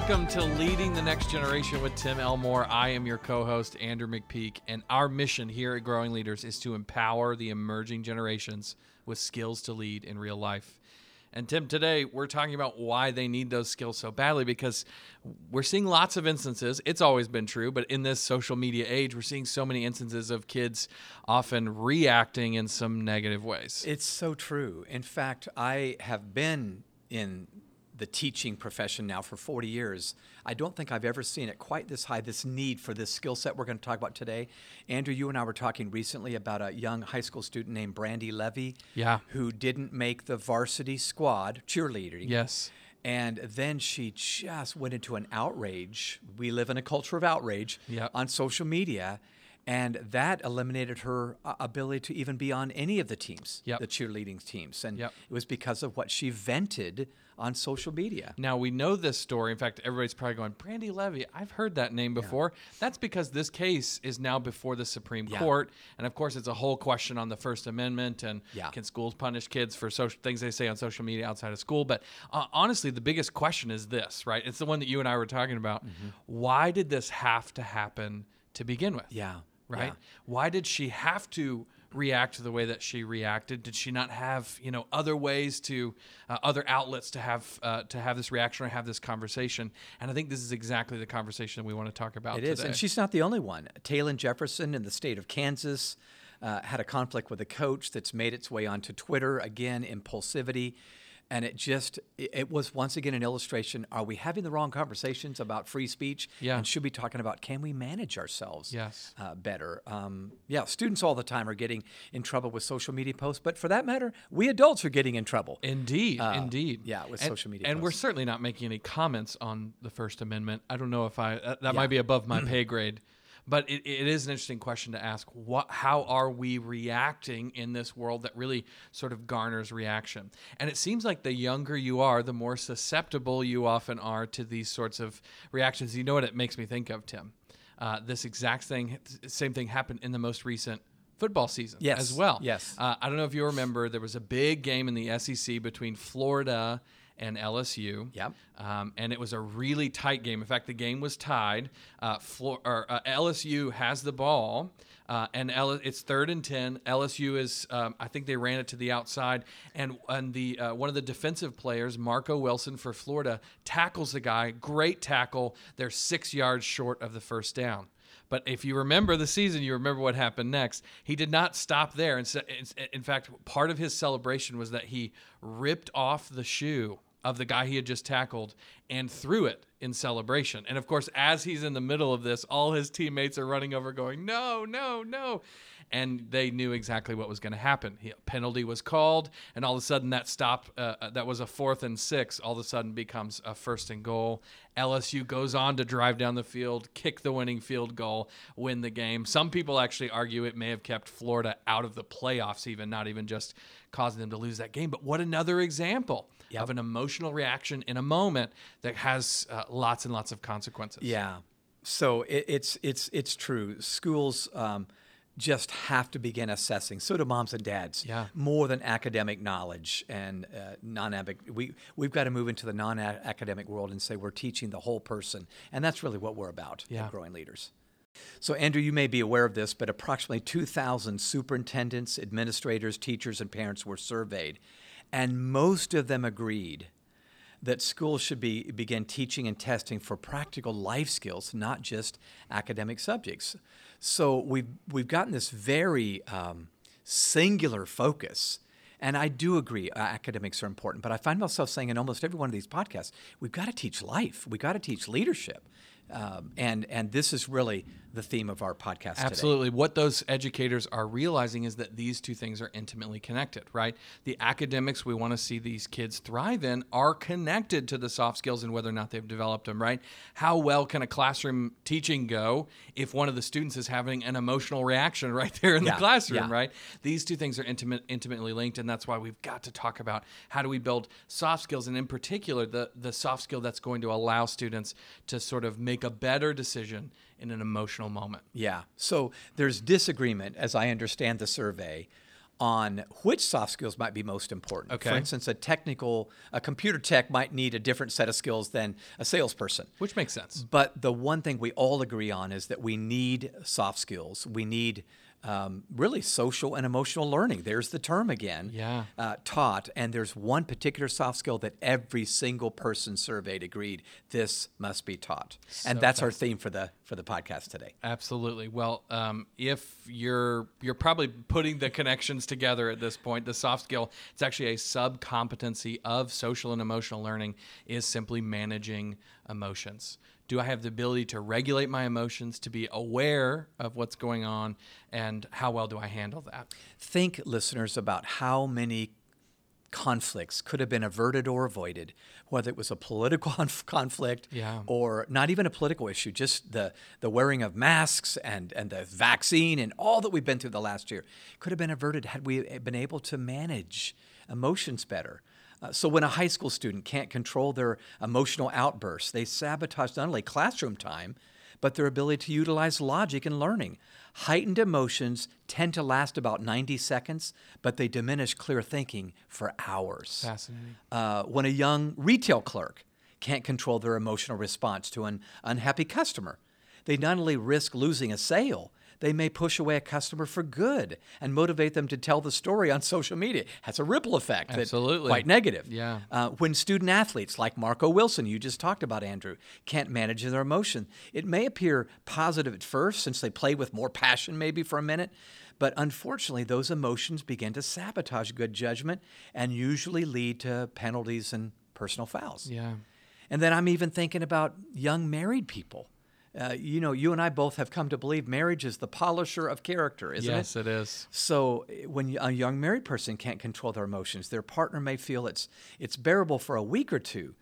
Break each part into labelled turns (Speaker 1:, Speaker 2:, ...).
Speaker 1: Welcome to Leading the Next Generation with Tim Elmore. I am your co host, Andrew McPeak, and our mission here at Growing Leaders is to empower the emerging generations with skills to lead in real life. And Tim, today we're talking about why they need those skills so badly because we're seeing lots of instances. It's always been true, but in this social media age, we're seeing so many instances of kids often reacting in some negative ways.
Speaker 2: It's so true. In fact, I have been in the teaching profession now for 40 years. I don't think I've ever seen it quite this high, this need for this skill set we're going to talk about today. Andrew, you and I were talking recently about a young high school student named Brandi Levy,
Speaker 1: Yeah.
Speaker 2: who didn't make the varsity squad cheerleading.
Speaker 1: Yes.
Speaker 2: And then she just went into an outrage. We live in a culture of outrage
Speaker 1: Yep.
Speaker 2: on social media. And that eliminated her uh, ability to even be on any of the teams,
Speaker 1: Yep.
Speaker 2: the cheerleading teams. And
Speaker 1: Yep.
Speaker 2: it was because of what she vented on social media.
Speaker 1: Now we know this story. In fact, everybody's probably going, Brandi Levy, I've heard that name before. That's because this case is now before the Supreme
Speaker 2: Yeah.
Speaker 1: Court. And of course, it's a whole question on the First Amendment and
Speaker 2: Yeah.
Speaker 1: can schools punish kids for social things they say on social media outside of school. But uh, honestly, the biggest question is this, right? It's the one that you and I were talking about.
Speaker 2: Mm-hmm.
Speaker 1: Why did this have to happen to begin with?
Speaker 2: Yeah.
Speaker 1: right?
Speaker 2: Yeah.
Speaker 1: Why did she have to react to the way that she reacted? Did she not have you know other ways to uh, other outlets to have uh, to have this reaction or have this conversation? And I think this is exactly the conversation we want to talk about
Speaker 2: It
Speaker 1: today.
Speaker 2: is, and she's not the only one. Taylon Jefferson in the state of Kansas uh, had a conflict with a coach that's made its way onto Twitter. Again, impulsivity, and it just it, was once again an illustration. Are we having the wrong conversations about free speech?
Speaker 1: Yeah.
Speaker 2: and should be talking about can we manage ourselves?
Speaker 1: Yes.
Speaker 2: uh, better. Um, yeah, students all the time are getting in trouble with social media posts, but for that matter, we adults are getting in trouble.
Speaker 1: Indeed,
Speaker 2: Uh,
Speaker 1: indeed.
Speaker 2: yeah, with
Speaker 1: and,
Speaker 2: social media
Speaker 1: And we're certainly not making any comments on the First Amendment. I don't know if I that, that
Speaker 2: Yeah.
Speaker 1: might be above my pay grade, but it, it is an interesting question to ask. What, how are we reacting in this world that really sort of garners reaction? And it seems like the younger you are, the more susceptible you often are to these sorts of reactions. You know what it makes me think of, Tim? Uh, this exact thing, same thing happened in the most recent football season
Speaker 2: Yes,
Speaker 1: as well.
Speaker 2: yes.
Speaker 1: Uh, I don't know if you remember, there was a big game in the SEC between Florida and LSU.
Speaker 2: Yep.
Speaker 1: Um, and it was a really tight game. In fact, the game was tied. Uh, Flor- or, uh, LSU has the ball, uh, and L- it's third and ten. LSU is, um, I think they ran it to the outside, and and the uh, one of the defensive players, Marco Wilson for Florida, tackles the guy. Great tackle. They're six yards short of the first down. But if you remember the season, you remember what happened next. He did not stop there. In fact, part of his celebration was that he ripped off the shoe of the guy he had just tackled and threw it in celebration. And of course, as he's in the middle of this, all his teammates are running over going, "No, no, no." And they knew exactly what was going to happen. He, penalty was called, and all of a sudden, that stop uh, uh, that was a fourth and six, all of a sudden becomes a first and goal. LSU goes on to drive down the field, kick the winning field goal, win the game. Some people actually argue it may have kept Florida out of the playoffs, even not even just causing them to lose that game. But what another example
Speaker 2: Yep.
Speaker 1: of an emotional reaction in a moment that has uh, lots and lots of consequences.
Speaker 2: Yeah. So it, it's it's it's true. Schools um, just have to begin assessing. So do moms and dads.
Speaker 1: Yeah.
Speaker 2: More than academic knowledge and uh, non-academic. We we've got to move into the non-academic world and say we're teaching the whole person, and that's really what we're about
Speaker 1: Yeah.
Speaker 2: Growing Leaders. So, Andrew, you may be aware of this, but approximately 2,000 superintendents, administrators, teachers, and parents were surveyed, and most of them agreed that schools should be begin teaching and testing for practical life skills, not just academic subjects. So we've we've gotten this very um, singular focus. And I do agree, uh, academics are important, but I find myself saying in almost every one of these podcasts, we've got to teach life, we've got to teach leadership, um, and and this is really the theme of our podcast today.
Speaker 1: Absolutely. What those educators are realizing is that these two things are intimately connected, right? The academics we want to see these kids thrive in are connected to the soft skills and whether or not they've developed them, right? How well can a classroom teaching go if one of the students is having an emotional reaction right there in
Speaker 2: Yeah,
Speaker 1: the classroom,
Speaker 2: yeah.
Speaker 1: right? These two things are intimate, intimately linked, and that's why we've got to talk about how do we build soft skills, and in particular, the the soft skill that's going to allow students to sort of make a better decision in an emotional moment.
Speaker 2: Yeah. So there's disagreement, as I understand the survey, on which soft skills might be most important.
Speaker 1: Okay.
Speaker 2: For instance, a technical, a computer tech might need a different set of skills than a salesperson.
Speaker 1: Which makes sense.
Speaker 2: But the one thing we all agree on is that we need soft skills. We need um, really social and emotional learning. There's the term again.
Speaker 1: Yeah.
Speaker 2: Uh, taught. And there's one particular soft skill that every single person surveyed agreed this must be taught. and
Speaker 1: So
Speaker 2: that's our theme for the for the podcast today.
Speaker 1: Absolutely. Well, um, if you're you're probably putting the connections together at this point, the soft skill it's actually a sub competency of social and emotional learning is simply managing emotions. Do I have the ability to regulate my emotions, to be aware of what's going on, and how well do I handle that?
Speaker 2: Think, listeners, about how many conflicts could have been averted or avoided, whether it was a political conflict
Speaker 1: Yeah.
Speaker 2: or not even a political issue, just the, the wearing of masks and, and the vaccine and all that we've been through the last year could have been averted had we been able to manage emotions better. Uh, so when a high school student can't control their emotional outbursts, they sabotage not only classroom time, but their ability to utilize logic in learning. Heightened emotions tend to last about 90 seconds, but they diminish clear thinking for hours.
Speaker 1: Fascinating.
Speaker 2: Uh, when a young retail clerk can't control their emotional response to an unhappy customer, they not only risk losing a sale, they may push away a customer for good and motivate them to tell the story on social media. Has a ripple effect. that's
Speaker 1: Absolutely.
Speaker 2: quite negative.
Speaker 1: Yeah.
Speaker 2: Uh, when student athletes like Marco Wilson, you just talked about, Andrew, can't manage their emotion, it may appear positive at first since they play with more passion maybe for a minute, but unfortunately, those emotions begin to sabotage good judgment and usually lead to penalties and personal fouls.
Speaker 1: Yeah.
Speaker 2: And then I'm even thinking about young married people. Uh, you know, you and I both have come to believe marriage is the polisher of character, isn't it?
Speaker 1: yes, it is.
Speaker 2: So when a young married person can't control their emotions, their partner may feel it's it's bearable for a week or two,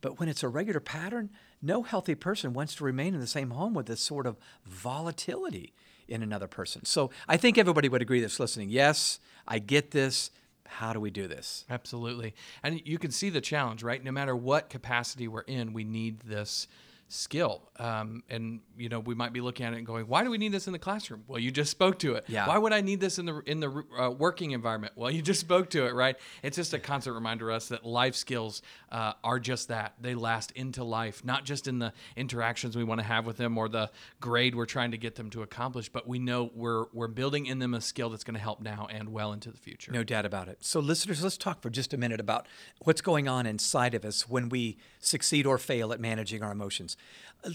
Speaker 2: but when it's a regular pattern, no healthy person wants to remain in the same home with this sort of volatility in another person. So I think everybody would agree that's listening. Yes, I get this. How do we do this?
Speaker 1: Absolutely. And you can see the challenge, right? No matter what capacity we're in, we need this skill. Um, and you know, we might be looking at it and going, "Why do we need this in the classroom?" Well, you just spoke to it.
Speaker 2: Yeah.
Speaker 1: Why would I need this in the in the uh, working environment? Well, you just spoke to it, right? It's just a constant reminder to us that life skills uh, are just that. They last into life, not just in the interactions we want to have with them or the grade we're trying to get them to accomplish, but we know we're we're building in them a skill that's going to help now and well into the future.
Speaker 2: No doubt about it. So, listeners, let's talk for just a minute about what's going on inside of us when we succeed or fail at managing our emotions.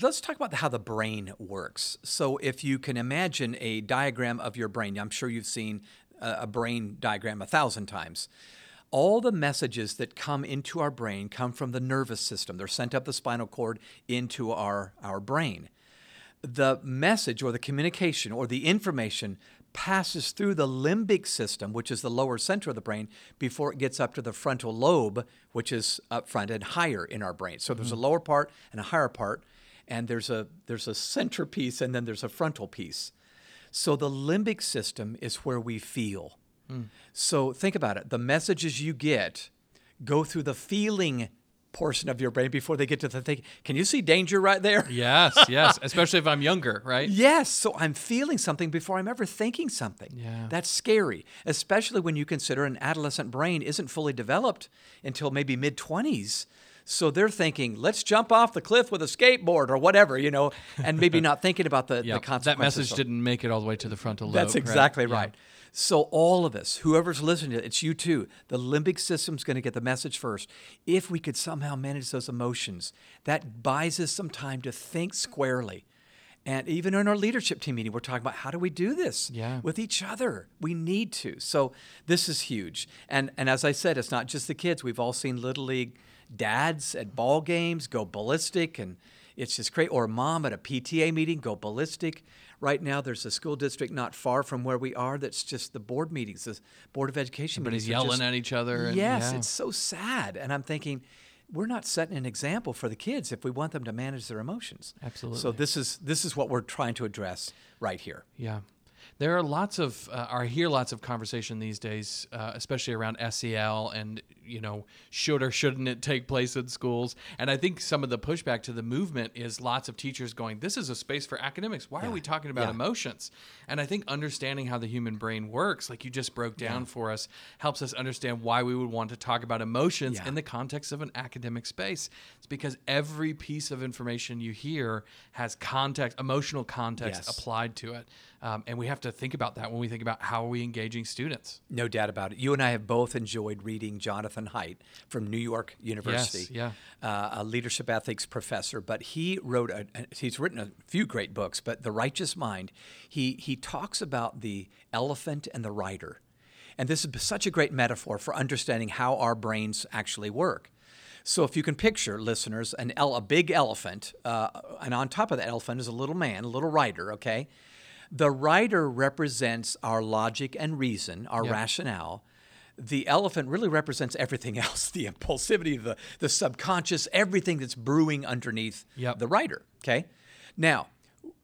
Speaker 2: Let's talk about how the brain works. So, if you can imagine a diagram of your brain, I'm sure you've seen a brain diagram a thousand times. All the messages that come into our brain come from the nervous system. They're sent up the spinal cord into our, our brain the message or the communication or the information passes through the limbic system, which is the lower center of the brain, before it gets up to the frontal lobe, which is up front and higher in our brain. So there's a mm-hmm. lower part and a higher part, and there's a there's a center piece and then there's a frontal piece. So the limbic system is where we feel. Hmm. So think about it. The messages you get go through the feeling portion of your brain before they get to the thinking. Can you see danger right there?
Speaker 1: Yes, yes, especially if I'm younger, right?
Speaker 2: Yes, so I'm feeling something before I'm ever thinking something.
Speaker 1: Yeah.
Speaker 2: That's scary, especially when you consider an adolescent brain isn't fully developed until maybe mid 20s. So they're thinking, let's jump off the cliff with a skateboard or whatever, you know, and maybe not thinking about the,
Speaker 1: Yeah,
Speaker 2: the
Speaker 1: that message
Speaker 2: of-
Speaker 1: didn't make it all the way to the frontal lobe.
Speaker 2: That's
Speaker 1: right?
Speaker 2: exactly
Speaker 1: Yeah.
Speaker 2: So all of us, whoever's listening to it, it's you too. The limbic system's going to get the message first. If we could somehow manage those emotions, that buys us some time to think squarely. And even in our leadership team meeting, we're talking about how do we do this
Speaker 1: Yeah.
Speaker 2: with each other? We need to. So this is huge. And and as I said, it's not just the kids. We've all seen little league dads at ball games go ballistic and it's just great. Or mom at a PTA meeting go ballistic. Right now, there's a school district not far from where we are that's just the board meetings, the Board of Education
Speaker 1: Everybody's yelling
Speaker 2: just-
Speaker 1: at each other. And,
Speaker 2: yes,
Speaker 1: yeah.
Speaker 2: it's so sad. And I'm thinking, we're not setting an example for the kids if we want them to manage their emotions.
Speaker 1: Absolutely.
Speaker 2: So this is this is what we're trying to address right here.
Speaker 1: Yeah. There are lots of, uh, I hear lots of conversation these days, uh, especially around SEL and you know, should or shouldn't it take place in schools? And I think some of the pushback to the movement is lots of teachers going, "This is a space for academics. Why are we talking about
Speaker 2: Yeah.
Speaker 1: emotions?" And I think understanding how the human brain works, like you just broke down for us, helps us understand why we would want to talk about emotions
Speaker 2: Yeah.
Speaker 1: in the context of an academic space. It's because every piece of information you hear has context, emotional context
Speaker 2: Yes.
Speaker 1: applied to it. Um, and we have to think about that when we think about how are we engaging students.
Speaker 2: No doubt about it. You and I have both enjoyed reading Jonathan Haidt from New York University,
Speaker 1: yeah.
Speaker 2: uh, a leadership ethics professor. But he wrote, a, he's written a few great books. But The Righteous Mind, he he talks about the elephant and the rider, and this is such a great metaphor for understanding how our brains actually work. So if you can picture, listeners, an a big elephant, uh, and on top of the elephant is a little man, a little rider. Okay, the rider represents our logic and reason, our
Speaker 1: Yeah.
Speaker 2: rationale. The elephant really represents everything else the impulsivity, the, the subconscious, everything that's brewing underneath
Speaker 1: Yep.
Speaker 2: the rider. Okay. Now,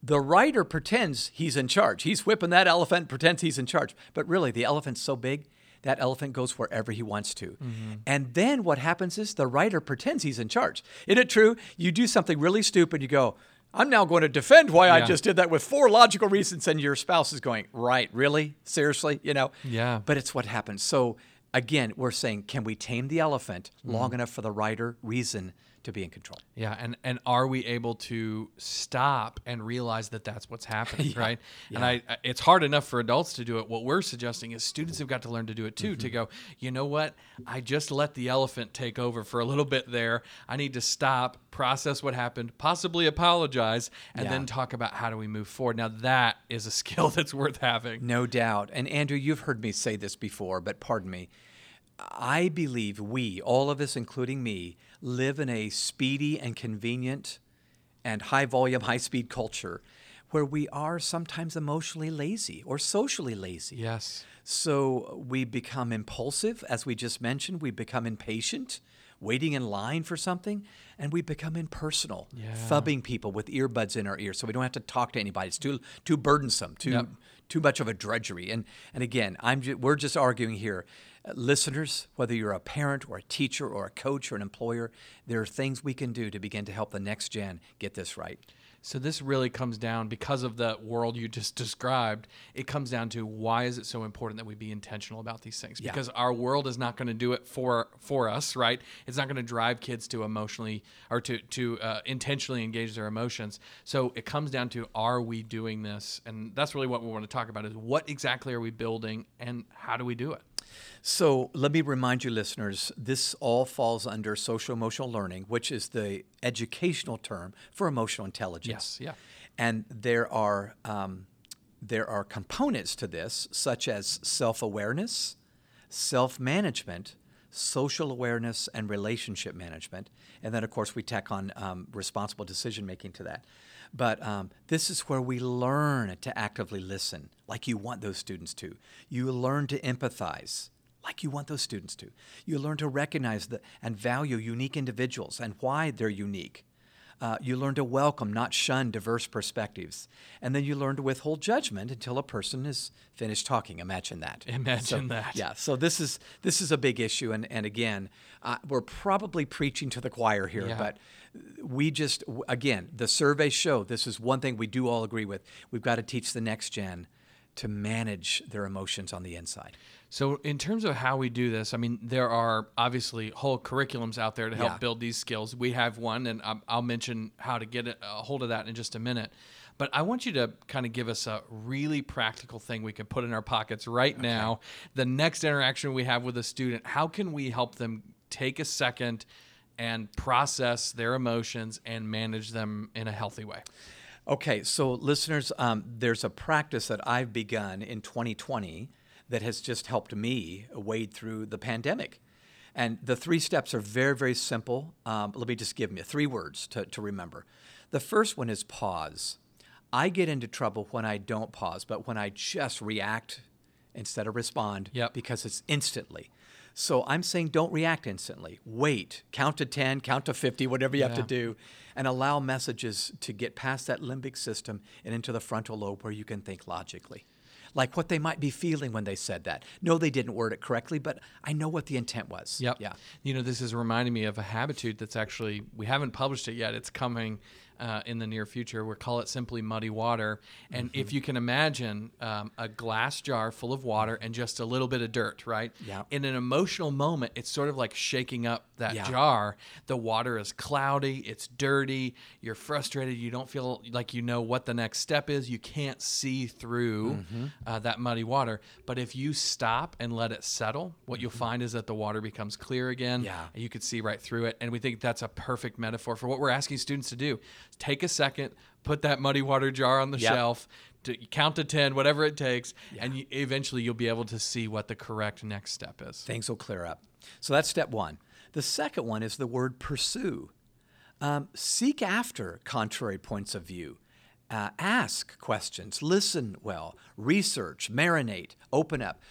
Speaker 2: the rider pretends he's in charge. He's whipping that elephant, pretends he's in charge. But really, the elephant's so big, that elephant goes wherever he wants to. Mm-hmm. And then what happens is the rider pretends he's in charge. Isn't it true? You do something really stupid, you go, I'm now going to defend why I just did that with four logical reasons, and your spouse is going, Right, really? Seriously? You know?
Speaker 1: Yeah.
Speaker 2: But it's what happens. So again, we're saying, can we tame the elephant long mm. enough for the rider reason to be in control?
Speaker 1: Yeah, and and are we able to stop and realize that that's what's happening, right? And I, I- it's hard enough for adults to do it. What we're suggesting is students have got to learn to do it too. To mm-hmm. go, you know what? I just let the elephant take over for a little bit there. I need to stop, process what happened, possibly apologize, and
Speaker 2: Yeah.
Speaker 1: then talk about how do we move forward. Now that is a skill that's worth having.
Speaker 2: No doubt. And Andrew, you've heard me say this before, but pardon me. I believe we, all of us, including me, live in a speedy and convenient and high volume, high speed culture where we are sometimes emotionally lazy or socially lazy.
Speaker 1: Yes.
Speaker 2: So we become impulsive, as we just mentioned. We become impatient, waiting in line for something, and we become impersonal,
Speaker 1: Yeah.
Speaker 2: phubbing people with earbuds in our ears, so we don't have to talk to anybody. It's too too burdensome, too
Speaker 1: Yep.
Speaker 2: too much of a drudgery. And and again, I'm ju- we're just arguing here, listeners. Whether you're a parent or a teacher or a coach or an employer, there are things we can do to begin to help the next gen get this right.
Speaker 1: So this really comes down because of the world you just described. It comes down to why is it so important that we be intentional about these things?
Speaker 2: Yeah.
Speaker 1: Because our world is not going to do it for for us, right? It's not going to drive kids to emotionally or to to uh, intentionally engage their emotions. So it comes down to are we doing this? And that's really what we want to talk about is what exactly are we building and how do we do it?
Speaker 2: So let me remind you, listeners, this all falls under social emotional learning, which is the educational term for emotional intelligence.
Speaker 1: Yes, yeah.
Speaker 2: And there are um, there are components to this, such as self awareness, self management, social awareness, and relationship management. And then, of course, we tack on um, responsible decision making to that. But um, this is where we learn to actively listen, like you want those students to. You learn to empathize, like you want those students to. You learn to recognize the, and value unique individuals and why they're unique. Uh, you learn to welcome, not shun, diverse perspectives. And then you learn to withhold judgment until a person is finished talking. Imagine that.
Speaker 1: Imagine
Speaker 2: So,
Speaker 1: that.
Speaker 2: Yeah. So this is this is a big issue, and and again, uh, we're probably preaching to the choir here,
Speaker 1: Yeah.
Speaker 2: but we just again the surveys show this is one thing we do all agree with. We've got to teach the next gen to manage their emotions on the inside.
Speaker 1: So, in terms of how we do this, I mean, there are obviously whole curriculums out there to help
Speaker 2: Yeah.
Speaker 1: build these skills. We have one, and I'll mention how to get a a hold of that in just a minute. But I want you to kind of give us a really practical thing we can put in our pockets right now. The next interaction we have with a student, how can we help them take a second and process their emotions and manage them in a healthy way?
Speaker 2: Okay, so listeners, um, there's a practice that I've begun in 2020 that has just helped me wade through the pandemic. And the three steps are very, very simple. Um, let me just give you three words to, to remember. The first one is pause. I get into trouble when I don't pause, but when I just react instead of respond
Speaker 1: Yep.
Speaker 2: because it's instantly. So I'm saying don't react instantly. Wait, count to 10, count to 50, whatever you have to do, and allow messages to get past that limbic system and into the frontal lobe where you can think logically. like what they might be feeling when they said that. No, they didn't word it correctly, but I know what the intent was.
Speaker 1: Yep.
Speaker 2: Yeah.
Speaker 1: You know, this is reminding me of a habitude that's actually we haven't published it yet. It's coming uh, in the near future. We call it simply muddy water. And
Speaker 2: Mm-hmm.
Speaker 1: if you can imagine um, a glass jar full of water and just a little bit of dirt, right?
Speaker 2: Yeah.
Speaker 1: In an emotional moment, it's sort of like shaking up that
Speaker 2: Yeah.
Speaker 1: jar. The water is cloudy, it's dirty, you're frustrated, you don't feel like you know what the next step is, you can't see through
Speaker 2: Mm-hmm.
Speaker 1: uh, that muddy water. But if you stop and let it settle, what you'll find is that the water becomes clear again.
Speaker 2: Mm-hmm. Yeah.
Speaker 1: And you can see right through it. And we think that's a perfect metaphor for what we're asking students to do. Take a second, put that muddy water jar on the
Speaker 2: Yep.
Speaker 1: shelf, to count to 10, whatever it takes, and you, eventually you'll be able to see what the correct next step is.
Speaker 2: Things will clear up. So that's step one. The second one is the word pursue. Um, seek after contrary points of view. Uh, ask questions, listen well, research, marinate, open up.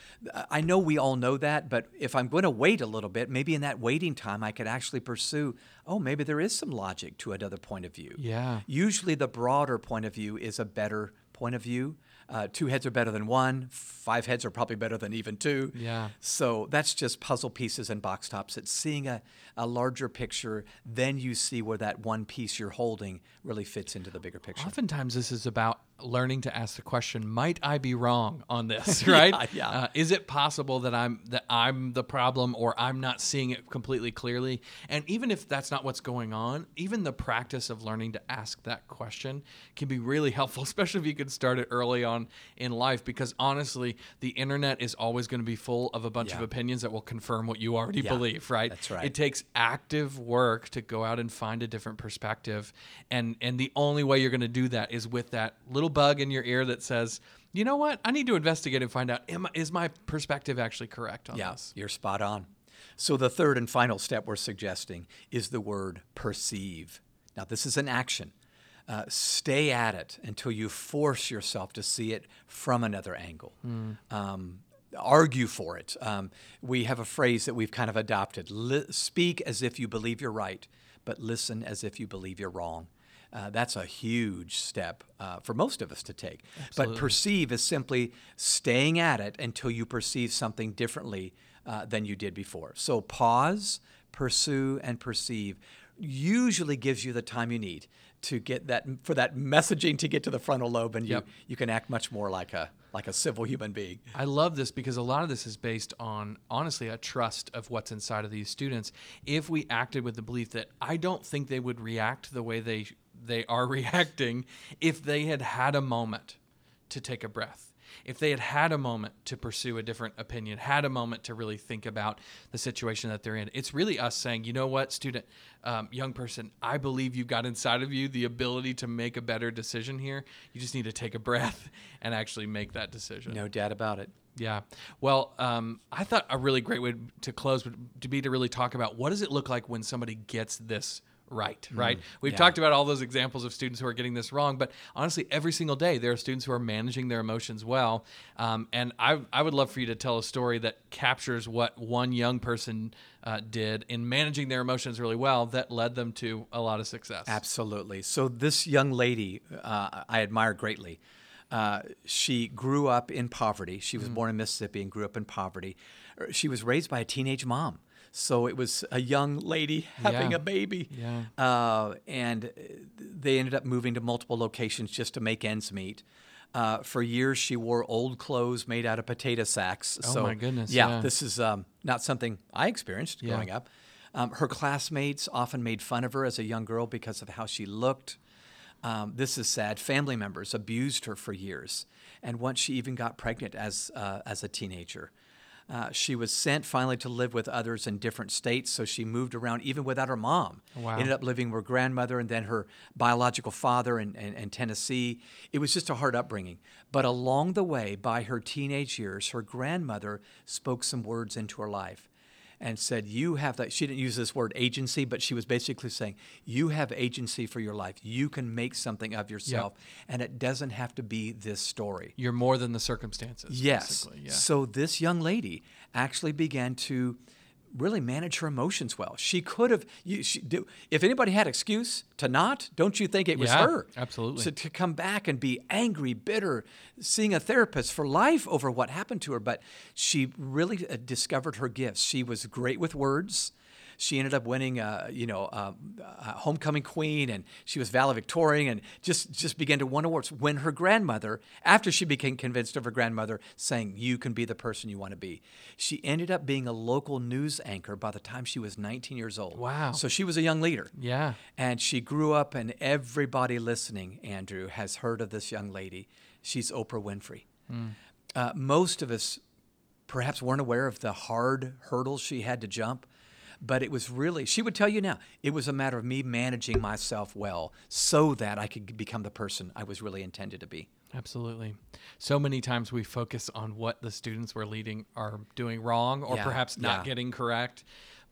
Speaker 2: I know we all know that, but if I'm going to wait a little bit, maybe in that waiting time, I could actually pursue oh, maybe there is some logic to another point of view.
Speaker 1: Yeah.
Speaker 2: Usually the broader point of view is a better point of view. Uh, two heads are better than one, five heads are probably better than even two.
Speaker 1: Yeah.
Speaker 2: So that's just puzzle pieces and box tops. It's seeing a, a larger picture, then you see where that one piece you're holding really fits into the bigger picture.
Speaker 1: Oftentimes, this is about learning to ask the question: Might I be wrong on this? Right?
Speaker 2: Yeah, yeah.
Speaker 1: Uh, is it possible that I'm that I'm the problem, or I'm not seeing it completely clearly? And even if that's not what's going on, even the practice of learning to ask that question can be really helpful, especially if you can start it early on in life. Because honestly, the internet is always going to be full of a bunch of opinions that will confirm what you already
Speaker 2: Yeah,
Speaker 1: believe. Right?
Speaker 2: that's right.
Speaker 1: It takes active work to go out and find a different perspective and and the only way you're going to do that is with that little bug in your ear that says you know what i need to investigate and find out am, is my perspective actually correct on
Speaker 2: Yeah,
Speaker 1: this
Speaker 2: you're spot on. So the third and final step we're suggesting is the word perceive. Now, this is an action. Uh, stay at it until you force yourself to see it from another angle. Um, argue for it. Um, we have a phrase that we've kind of adopted Li- speak as if you believe you're right, but listen as if you believe you're wrong. Uh, that's a huge step uh, for most of us to take. But perceive is simply staying at it until you perceive something differently uh, than you did before. So pause, pursue, and perceive usually gives you the time you need to get that for that messaging to get to the frontal lobe, and you,
Speaker 1: Yep.
Speaker 2: you can act much more like a like a civil human being.
Speaker 1: I love this because a lot of this is based on honestly a trust of what's inside of these students. If we acted with the belief that I don't think they would react the way they they are reacting if they had had a moment to take a breath. If they had had a moment to pursue a different opinion, had a moment to really think about the situation that they're in, it's really us saying, you know what, student, um, young person, I believe you've got inside of you the ability to make a better decision here. You just need to take a breath and actually make that decision.
Speaker 2: No doubt about it.
Speaker 1: Yeah. Well, um, I thought a really great way to close would to be to really talk about what does it look like when somebody gets this right, right? We've
Speaker 2: yeah.
Speaker 1: talked about all those examples of students who are getting this wrong, but honestly, every single day there are students who are managing their emotions well. Um, and I, I would love for you to tell a story that captures what one young person uh, did in managing their emotions really well that led them to a lot of success.
Speaker 2: Absolutely. So this young lady, uh, I admire greatly. Uh, she grew up in poverty. She was born in Mississippi and grew up in poverty. Er, She was raised by a teenage mom. So it was a young lady having
Speaker 1: Yeah.
Speaker 2: a baby.
Speaker 1: Yeah.
Speaker 2: Uh, and they ended up moving to multiple locations just to make ends meet. Uh, for years, she wore old clothes made out of potato sacks.
Speaker 1: Oh,
Speaker 2: so,
Speaker 1: my goodness,
Speaker 2: Yeah,
Speaker 1: yeah.
Speaker 2: this is um, not something I experienced
Speaker 1: Yeah.
Speaker 2: growing up. Um, her classmates often made fun of her as a young girl because of how she looked. Um, this is sad. Family members abused her for years, and once she even got pregnant as uh, as a teenager. Uh, she was sent finally to live with others in different states, so she moved around even without her mom.
Speaker 1: Wow.
Speaker 2: Ended up living with her grandmother and then her biological father in, in, in Tennessee. It was just a hard upbringing. But along the way, by her teenage years, her grandmother spoke some words into her life and said, You have that. She didn't use this word agency, but she was basically saying, You have agency for your life. You can make something of yourself, and it doesn't have to be this story.
Speaker 1: You're more than the circumstances.
Speaker 2: Yes.
Speaker 1: Yeah.
Speaker 2: So this young lady actually began to really manage her emotions well. She could have. You, she, do, if anybody had excuse to not, don't you think it was
Speaker 1: Yeah,
Speaker 2: her?
Speaker 1: absolutely.
Speaker 2: So to come back and be angry, bitter, seeing a therapist for life over what happened to her, but she really uh, discovered her gifts. She was great with words. She ended up winning, uh, you know, uh, uh, homecoming queen, and she was valedictorian, and just just began to win awards. When her grandmother, after she became convinced of her grandmother, saying, "You can be the person you want to be," she ended up being a local news anchor by the time she was 19 years old.
Speaker 1: Wow.
Speaker 2: So she was a young leader.
Speaker 1: Yeah.
Speaker 2: And she grew up, and everybody listening, Andrew, has heard of this young lady. She's Oprah Winfrey. Uh, most of us perhaps weren't aware of the hard hurdles she had to jump, but it was really, she would tell you now, it was a matter of me managing myself well so that I could become the person I was really intended to be.
Speaker 1: Absolutely. So many times we focus on what the students we're leading are doing wrong or
Speaker 2: Yeah,
Speaker 1: perhaps not
Speaker 2: yeah.
Speaker 1: getting correct.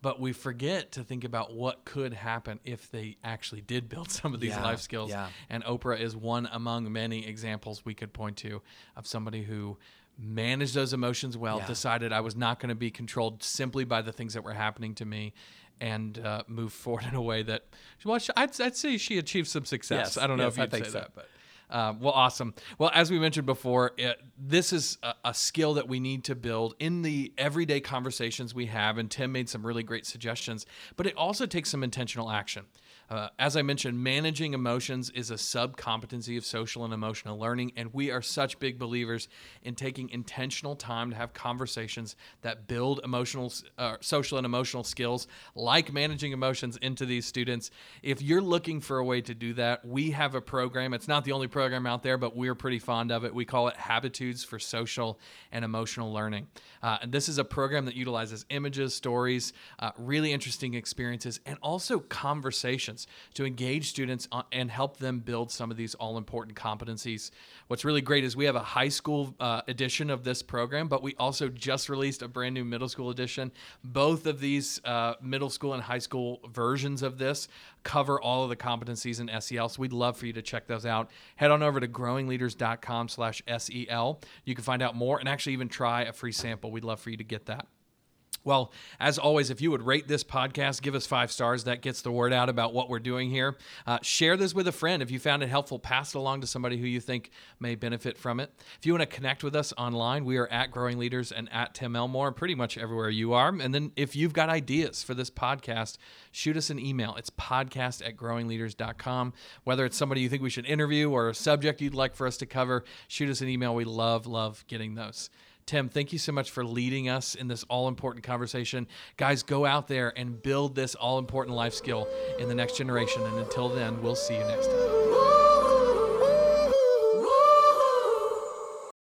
Speaker 1: But we forget to think about what could happen if they actually did build some of these
Speaker 2: Yeah,
Speaker 1: life skills. And Oprah is one among many examples we could point to of somebody who managed those emotions well,
Speaker 2: Yeah.
Speaker 1: decided I was not going to be controlled simply by the things that were happening to me. And uh, moved forward in a way that, well, I'd, I'd say she achieved some success.
Speaker 2: Yes,
Speaker 1: I don't know
Speaker 2: yes,
Speaker 1: if you'd
Speaker 2: think
Speaker 1: say
Speaker 2: so.
Speaker 1: that, but um, well, awesome. Well, as we mentioned before, it, this is a, a skill that we need to build in the everyday conversations we have. And Tim made some really great suggestions, but it also takes some intentional action. Uh, as I mentioned, managing emotions is a sub competency of social and emotional learning, and we are such big believers in taking intentional time to have conversations that build emotional, uh, social, and emotional skills like managing emotions into these students. If you're looking for a way to do that, we have a program. It's not the only program out there, but we're pretty fond of it. We call it Habitudes for Social and Emotional Learning. Uh, and this is a program that utilizes images, stories, uh, really interesting experiences, and also conversations to engage students and help them build some of these all important competencies. What's really great is we have a high school uh, edition of this program, but we also just released a brand new middle school edition. Both of these uh, middle school and high school versions of this cover all of the competencies in SEL. So we'd love for you to check those out. Head on over to growingleaders.com slash SEL. You can find out more and actually even try a free sample. We'd love for you to get that. Well, as always, if you would rate this podcast, give us five stars. That gets the word out about what we're doing here. Uh, share this with a friend. If you found it helpful, pass it along to somebody who you think may benefit from it. If you want to connect with us online, we are at Growing Leaders and at Tim Elmore, pretty much everywhere you are. And then if you've got ideas for this podcast, shoot us an email. It's podcast at growingleaders.com. Whether it's somebody you think we should interview or a subject you'd like for us to cover, shoot us an email. We love, love getting those. Tim, thank you so much for leading us in this all important conversation. Guys, go out there and build this all important life skill in the next generation. And until then, we'll see you next time.